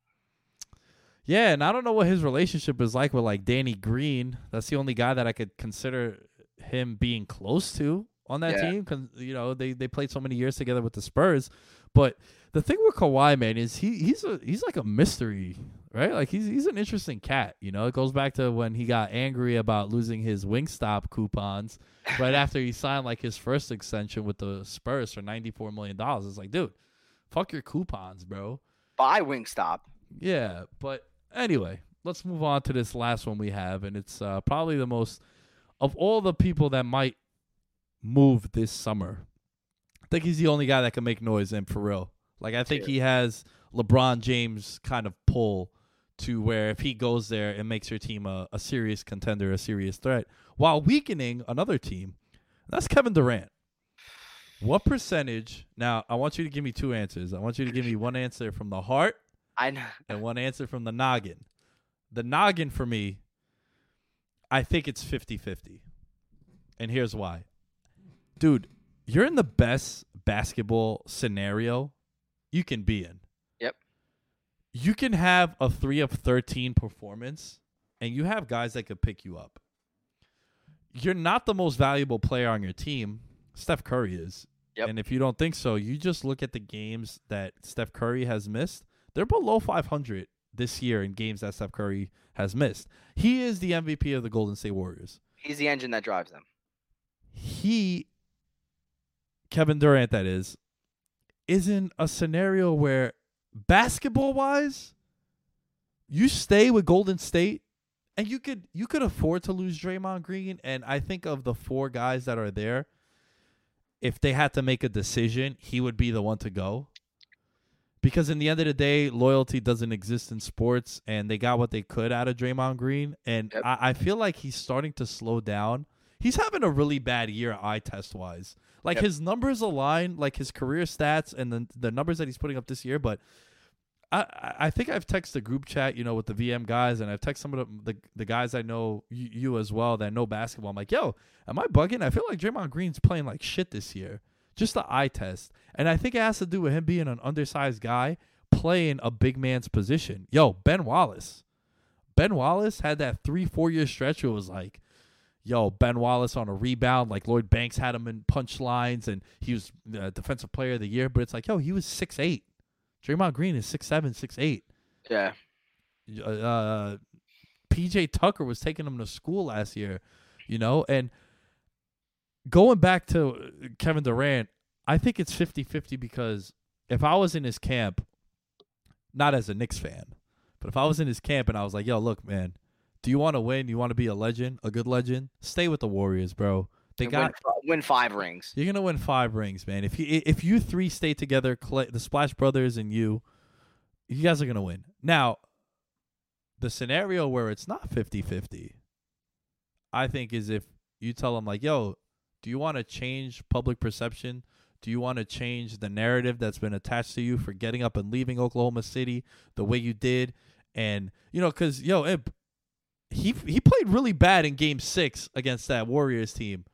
Yeah, and I don't know what his relationship is like with like Danny Green. That's the only guy that I could consider him being close to on that Yeah. team because you know they they played so many years together with the Spurs. But the thing with Kawhi, man, is he he's a he's like a mystery, right? Like he's he's an interesting cat. You know, it goes back to when he got angry about losing his Wingstop coupons right after he signed like his first extension with the Spurs for ninety four million dollars. It's like, dude, fuck your coupons, bro. Buy Wingstop. Yeah, but anyway, let's move on to this last one we have, and it's uh, probably the most of all the people that might move this summer. I think he's the only guy that can make noise, and for real, like I think he has LeBron James kind of pull to where if he goes there, and makes your team a, a serious contender, a serious threat, while weakening another team. That's Kevin Durant. What percentage? Now, I want you to give me two answers. I want you to give me one answer from the heart I know. and one answer from the noggin. The noggin for me, I think it's 50 50. And here's why. Dude, you're in the best basketball scenario you can be in. Yep. You can have a 3 of 13 performance, and you have guys that could pick you up. You're not the most valuable player on your team. Steph Curry is. Yep. And if you don't think so, you just look at the games that Steph Curry has missed. They're below 500 this year in games that Steph Curry has missed. He is the MVP of the Golden State Warriors. He's the engine that drives them. He Kevin Durant, that is, is in a scenario where basketball wise, you stay with Golden State and you could you could afford to lose Draymond Green. And I think of the four guys that are there, if they had to make a decision, he would be the one to go. Because in the end of the day, loyalty doesn't exist in sports, and they got what they could out of Draymond Green. And Yep. I, I feel like he's starting to slow down. He's having a really bad year eye test wise. Like Yep. his numbers align, like his career stats and the the numbers that he's putting up this year. But I I- think I've texted the group chat, you know, with the VM guys, and I've texted some of the the, the guys I know you, you as well that know basketball. I'm like, yo, am I bugging? I feel like Draymond Green's playing like shit this year. Just the eye test, and I think it has to do with him being an undersized guy playing a big man's position. Yo, Ben Wallace. Ben Wallace had that three, four year stretch where it was like, yo, Ben Wallace on a rebound, like Lloyd Banks had him in punch lines and he was the defensive player of the year. But it's like, yo, he was six eight. Draymond Green is six seven, six eight. Yeah. Uh, uh, PJ Tucker was taking him to school last year, you know, and going back to Kevin Durant, I think it's 50-50 because if I was in his camp, not as a Knicks fan, but if I was in his camp and I was like, "Yo, look, man, do you want to win? You want to be a legend, a good legend? Stay with the Warriors, bro. They And got win, win five rings. you're gonna win five rings, man. If you if you three stay together, Klay, the Splash Brothers and you, you guys are gonna win. Now, the scenario where it's not 50-50, I think is if you tell them like, "Yo, do you want to change public perception? Do you want to change the narrative that's been attached to you for getting up and leaving Oklahoma City the way you did?" And you know, cause yo, he he played really bad in Game Six against that Warriors team.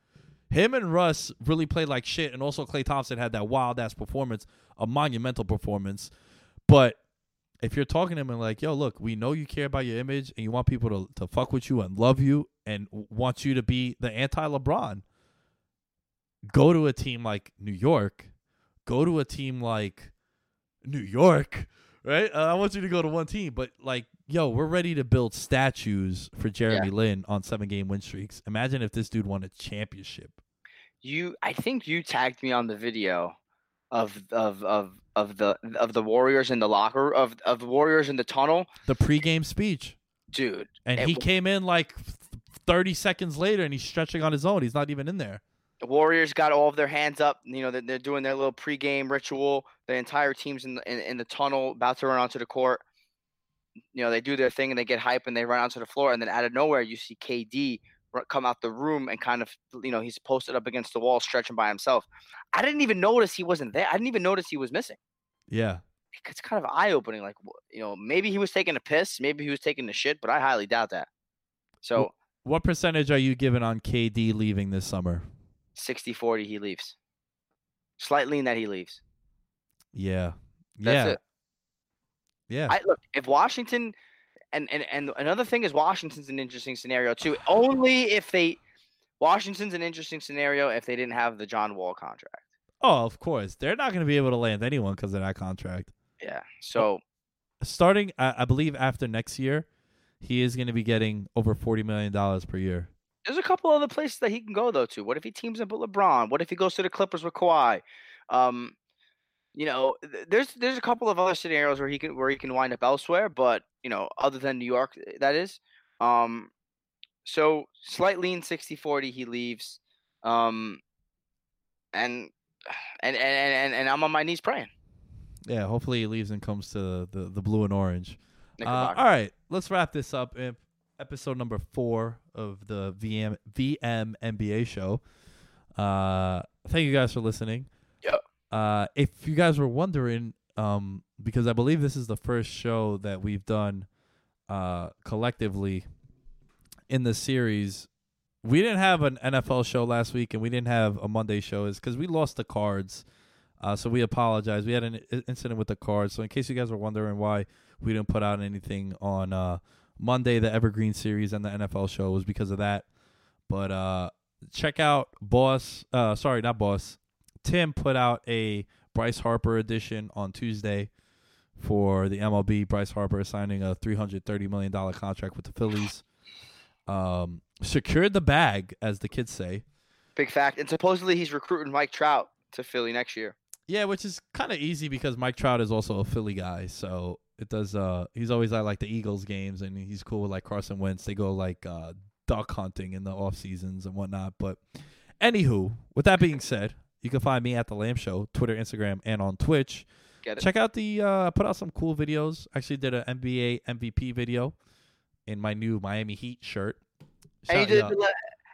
Him and Russ really played like shit, and also Klay Thompson had that wild ass performance, a monumental performance. But if you're talking to him and like, yo, look, we know you care about your image and you want people to, to fuck with you and love you and want you to be the anti LeBron, go to a team like New York, go to a team like New York, right? Uh, I want you to go to one team, but like, yo, we're ready to build statues for Jeremy Lin on seven game win streaks. Imagine if this dude won a championship. You, I think you tagged me on the video of of of of the of the Warriors in the locker of of the Warriors in the tunnel, The pregame speech. dude. And he w- came in like 30 seconds later and he's stretching on his own. He's not even in there. The Warriors got all of their hands up. You know, they're, they're doing their little pregame ritual. The entire team's in the, in, in the tunnel, about to run onto the court. You know, they do their thing and they get hype and they run onto the floor. And then out of nowhere, you see KD come out the room and kind of, you know, he's posted up against the wall, stretching by himself. I didn't even notice he wasn't there. I didn't even notice he was missing. Yeah. It's kind of eye opening. Like, you know, maybe he was taking a piss, maybe he was taking the shit, but I highly doubt that. So What percentage are you giving on KD leaving this summer? 60 40, he leaves. Slightly in that he leaves. Yeah. That's yeah. it. Yeah. I look if Washington and, and and another thing is Washington's an interesting scenario too. Only if they Washington's an interesting scenario if they didn't have the John Wall contract. oh, of course. They're not going to be able to land anyone because of that contract. Yeah. So Starting, I, I believe, after next year, he is going to be getting over $40 million per year. There's a couple other places that he can go though too. What if he teams up with LeBron? What if he goes to the Clippers with Kawhi? Um, you know, there's there's a couple of other scenarios where he can where he can wind up elsewhere, but you know, other than New York, eh, that is. Um, so slight lean 60-40, he leaves. Um, and and and and, and I'm on my knees praying. Yeah, hopefully he leaves and comes to the, the, blue and orange. Uh, all right, let's wrap this up. Episode number four of the VM VM NBA show. Uh, thank you guys for listening. Yep. Uh, if you guys were wondering, um, because I believe this is the first show that we've done, uh, collectively in the series. We didn't have an NFL show last week, and we didn't have a Monday show, is because we lost the cards. Uh, so we apologize. We had an incident with the cards. So in case you guys were wondering why we didn't put out anything on uh, Monday, the Evergreen series and the NFL show was because of that. But uh, check out Boss. Uh, sorry, not Boss. Tim put out a Bryce Harper edition on Tuesday for the MLB. Bryce Harper signing a three hundred thirty million dollar contract with the Phillies. Um, secured the bag, as the kids say. Big fact. And supposedly he's recruiting Mike Trout to Philly next year. Yeah, which is kind of easy because Mike Trout is also a Philly guy, so it does. Uh, he's always at like the Eagles games, and he's cool with like Carson Wentz. They go like uh, duck hunting in the off seasons and whatnot. But anywho, with that being said, you can find me at the Lamb Show, Twitter, Instagram, and on Twitch. Get it? Check out the uh, put out some cool videos. Actually, did an NBA MVP video in my new Miami Heat shirt. And you did the Le-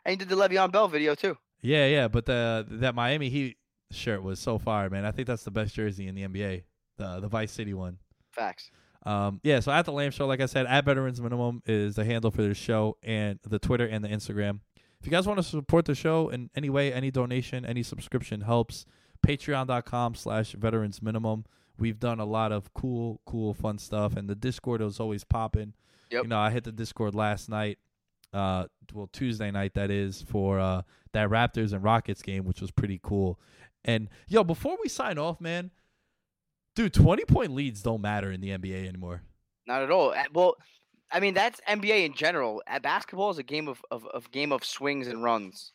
and you did the Le'Veon Bell video too. Yeah, yeah, but the that Miami Heat shirt was so fire, man. I think that's the best jersey in the NBA, the the Vice City one. Facts. Um, yeah, so at the Lamb Show, like I said, at Veterans Minimum is the handle for the show and the Twitter and the Instagram. If you guys want to support the show in any way, any donation, any subscription helps. Patreon.com slash Veterans Minimum. We've done a lot of cool, cool, fun stuff, and the Discord is always popping. Yep. You know, I hit the Discord last night, uh, well Tuesday night that is for uh that Raptors and Rockets game, which was pretty cool. And yo, before we sign off, man, dude, twenty point leads don't matter in the NBA anymore. Not at all. Well, I mean that's NBA in general. Basketball is a game of, of, of game of swings and runs,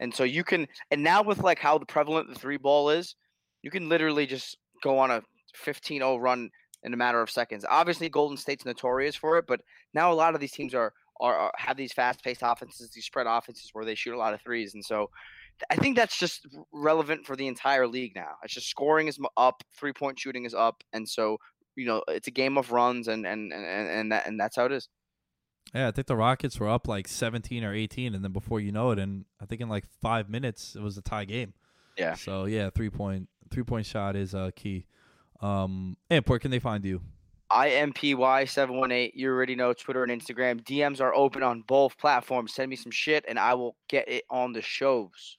and so you can. And now with like how prevalent the three ball is, you can literally just go on a 15-0 run in a matter of seconds. Obviously, Golden State's notorious for it, but now a lot of these teams are are, are have these fast-paced offenses, these spread offenses where they shoot a lot of threes, and so. I think that's just relevant for the entire league now. It's just scoring is up, three point shooting is up, and so you know it's a game of runs and and and and, that and that's how it is. Yeah, I think the Rockets were up like 17 or 18, and then before you know it, and I think in like five minutes it was a tie game. Yeah. So yeah, three point three point shot is uh, key. Um, and where can they find you? IMPY seven one eight. You already know Twitter and Instagram. DMs are open on both platforms. Send me some shit and I will get it on the shows.